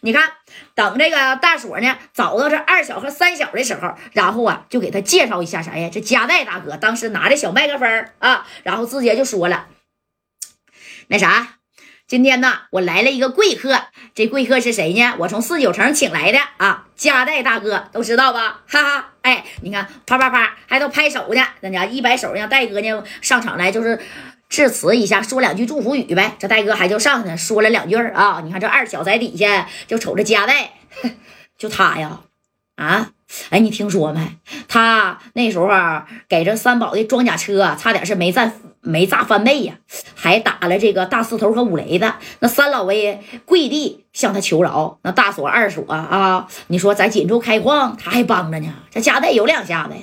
你看，等这个大锁呢找到这二小和三小的时候，然后啊就给他介绍一下啥呀？这夹带大哥当时拿着小麦克风啊，然后直接就说了，那啥。今天呢，我来了一个贵客，这贵客是谁呢？我从四九城请来的啊，加代大哥都知道吧？哈哈，哎，你看，啪啪啪，还都拍手呢。那家一摆手，让戴哥呢上场来，就是致辞一下，说两句祝福语呗。这戴哥还就上去说了两句啊。你看这二小在底下就瞅着加代，就他呀，啊，哎，你听说没？他那时候啊给这三宝的装甲车差点是没占。没炸翻倍呀，还打了这个大四头和五雷子。那三老威跪地向他求饶，那大锁二锁啊，你说在锦州开矿，他还帮着呢。这家带有两下子，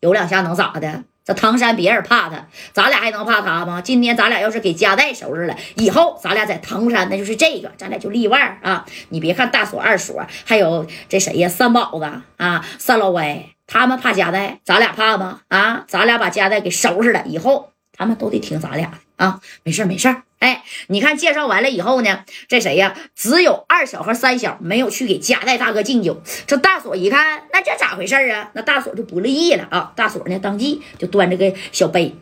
有两下能咋的？这唐山别人怕他，咱俩还能怕他吗？今天咱俩要是给家带收拾了，以后咱俩在唐山那就是这个，咱俩就例外啊。你别看大锁二锁，还有这谁呀，三宝子啊，三老歪，他们怕家带，咱俩怕吗？啊，咱俩把家带给收拾了以后。他们都得听咱俩的啊，没事没事哎，你看介绍完了以后呢，这谁呀？只有二小和三小没有去给加代大哥敬酒。这大锁一看，那这咋回事啊？那大锁就不乐意了啊！大锁呢，当即就端着个小杯。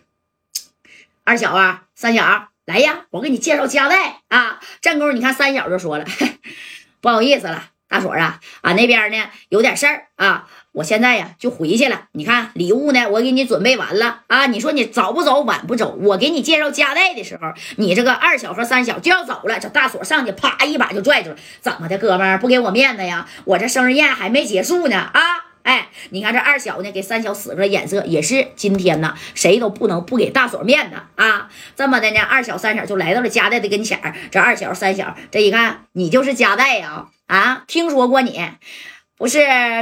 二小啊，三小来呀，我给你介绍加代啊。战功，你看三小就说了，不好意思了，大锁啊，俺那边呢有点事儿啊。我现在呀就回去了，你看礼物呢，我给你准备完了啊。你说你早不走，晚不走，我给你介绍家带的时候，你这个二小和三小就要走了。这大锁上去，啪一把就拽住了，怎么的，哥们儿不给我面子呀？我这生日宴还没结束呢啊！哎，你看这二小呢，给三小使个眼色，也是今天呢，谁都不能不给大嫂面子啊。这么的呢，二小三小就来到了家代的跟前儿。这二小三小这一看，你就是家代呀？啊，听说过你。不是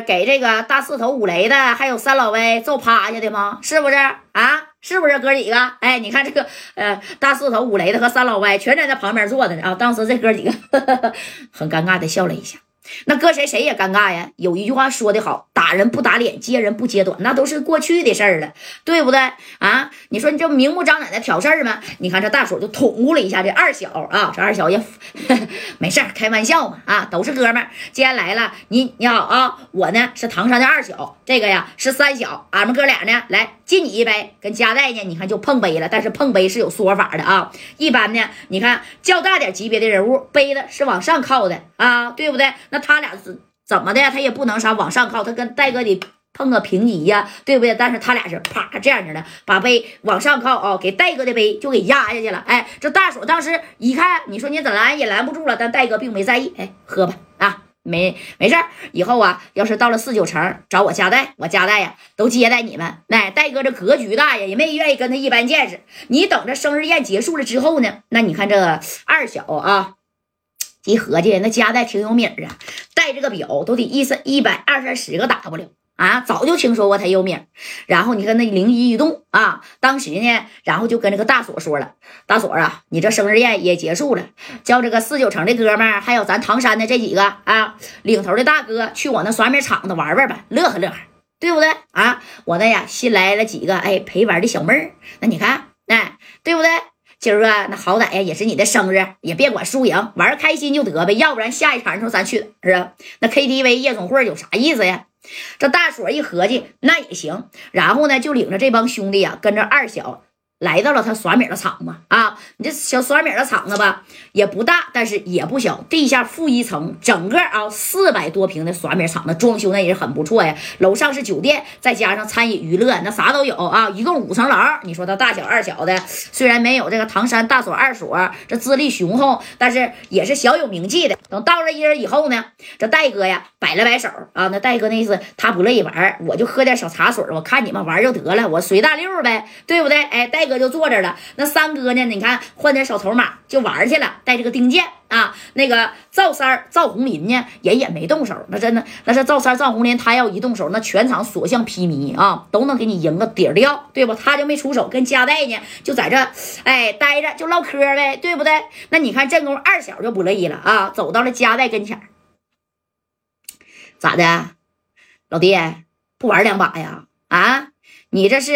给这个大四头五雷的，还有三老威揍趴下的吗？是不是啊？是不是哥几个？哎，你看这个，呃，大四头五雷的和三老歪全在那旁边坐着呢啊！当时这哥几个 很尴尬的笑了一下。那搁谁谁也尴尬呀！有一句话说的好，打人不打脸，揭人不揭短，那都是过去的事儿了，对不对啊？你说你这明目张胆的挑事儿吗？你看这大锁就捅咕了一下这二小啊，这二小也 没事儿，开玩笑嘛啊，都是哥们儿。既然来了，你你好啊，我呢是唐山的二小，这个呀是三小，俺们哥俩呢来敬你一杯，跟加代呢，你看就碰杯了，但是碰杯是有说法的啊。一般呢，你看较大点级别的人物，杯子是往上靠的啊，对不对？那他俩是怎么的？他也不能啥往上靠，他跟戴哥得碰个平级呀，对不对？但是他俩是啪这样式的，把杯往上靠啊，给戴哥的杯就给压下去了。哎，这大锁当时一看，你说你怎拦也拦不住了，但戴哥并没在意，哎，喝吧啊，没没事以后啊，要是到了四九城找我家代，我家代呀都接待你们。哎，戴哥这格局大呀，也没愿意跟他一般见识。你等着生日宴结束了之后呢，那你看这二小啊。一合计，那家代挺有名啊，这个表都得一三一百二三十个 W 啊，早就听说过他有名。然后你看那灵机一动啊，当时呢，然后就跟这个大锁说了：“大锁啊，你这生日宴也结束了，叫这个四九城的哥们儿，还有咱唐山的这几个啊，领头的大哥去我那耍面场子玩玩吧，乐呵乐呵，对不对啊？我那呀新来了几个哎陪玩的小妹儿，那你看哎，？”今儿个，那好歹呀，也是你的生日，也别管输赢，玩开心就得呗。要不然下一场时候咱去是吧？那 KTV 夜总会有啥意思呀？这大锁一合计，那也行。然后呢，就领着这帮兄弟呀，跟着二小。来到了他耍米的厂子啊，你这小耍米的厂子吧，也不大，但是也不小，地下负一层，整个啊四百多平的耍米厂子，装修那也是很不错呀。楼上是酒店，再加上餐饮娱乐，那啥都有啊，一共五层楼。你说他大小二小的，虽然没有这个唐山大所二所这资历雄厚，但是也是小有名气的。等到了一人以后呢，这戴哥呀摆了摆手啊，那戴哥那意思他不乐意玩，我就喝点小茶水，我看你们玩就得了，我随大溜呗，对不对？哎，戴。哥就坐这了，那三哥呢？你看换点小筹码就玩去了，带这个丁健啊，那个赵三赵红林呢，人也没动手。那真的，那是赵三赵红林，他要一动手，那全场所向披靡啊，都能给你赢个底儿掉，对不？他就没出手，跟加代呢就在这哎待着就唠嗑呗，对不对？那你看正宫二小就不乐意了啊，走到了加代跟前咋的，老弟不玩两把呀？啊？你这是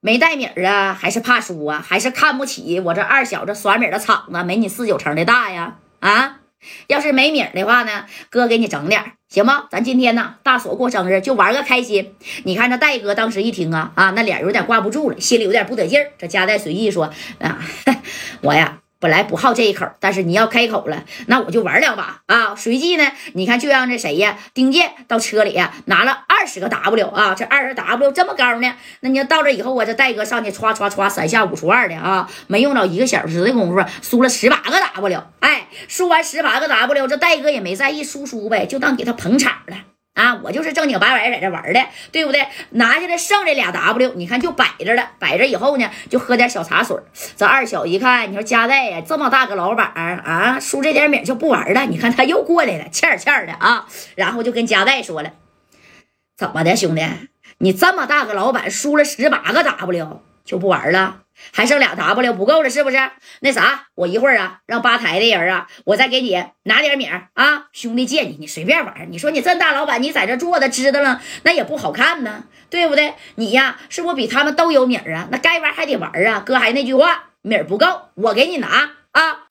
没带米儿啊，还是怕输啊，还是看不起我这二小子耍米的场子没你四九城的大呀？啊，要是没米的话呢，哥给你整点行吗？咱今天呢，大锁过生日就玩个开心。你看这戴哥当时一听啊啊，那脸有点挂不住了，心里有点不得劲儿。这夹带随意说啊，我呀。本来不好这一口，但是你要开口了，那我就玩两把啊！随即呢，你看就让这谁呀，丁健到车里呀拿了二十个 W 啊，这二十 W 这么高呢？那你要到这以后啊，这戴哥上去歘歘歘三下五除二的啊，没用到一个小时的功夫，输了十八个 W。哎，输完十八个 W，这戴哥也没在意输输呗，就当给他捧场了。啊，我就是正经八百在这玩的，对不对？拿下来剩这俩 W，你看就摆着了。摆着以后呢，就喝点小茶水。这二小一看，你说加代呀，这么大个老板啊，输这点米就不玩了。你看他又过来了，欠欠的啊。然后就跟加代说了：“怎么的，兄弟？你这么大个老板，输了十八个 W 就不玩了？”还剩俩 W 不够了，是不是？那啥，我一会儿啊，让吧台的人啊，我再给你拿点米啊，兄弟借你，你随便玩。你说你这大老板，你在这坐着知道了，那也不好看呢，对不对？你呀，是不是比他们都有米啊？那该玩还得玩啊。哥还那句话，米不够，我给你拿啊。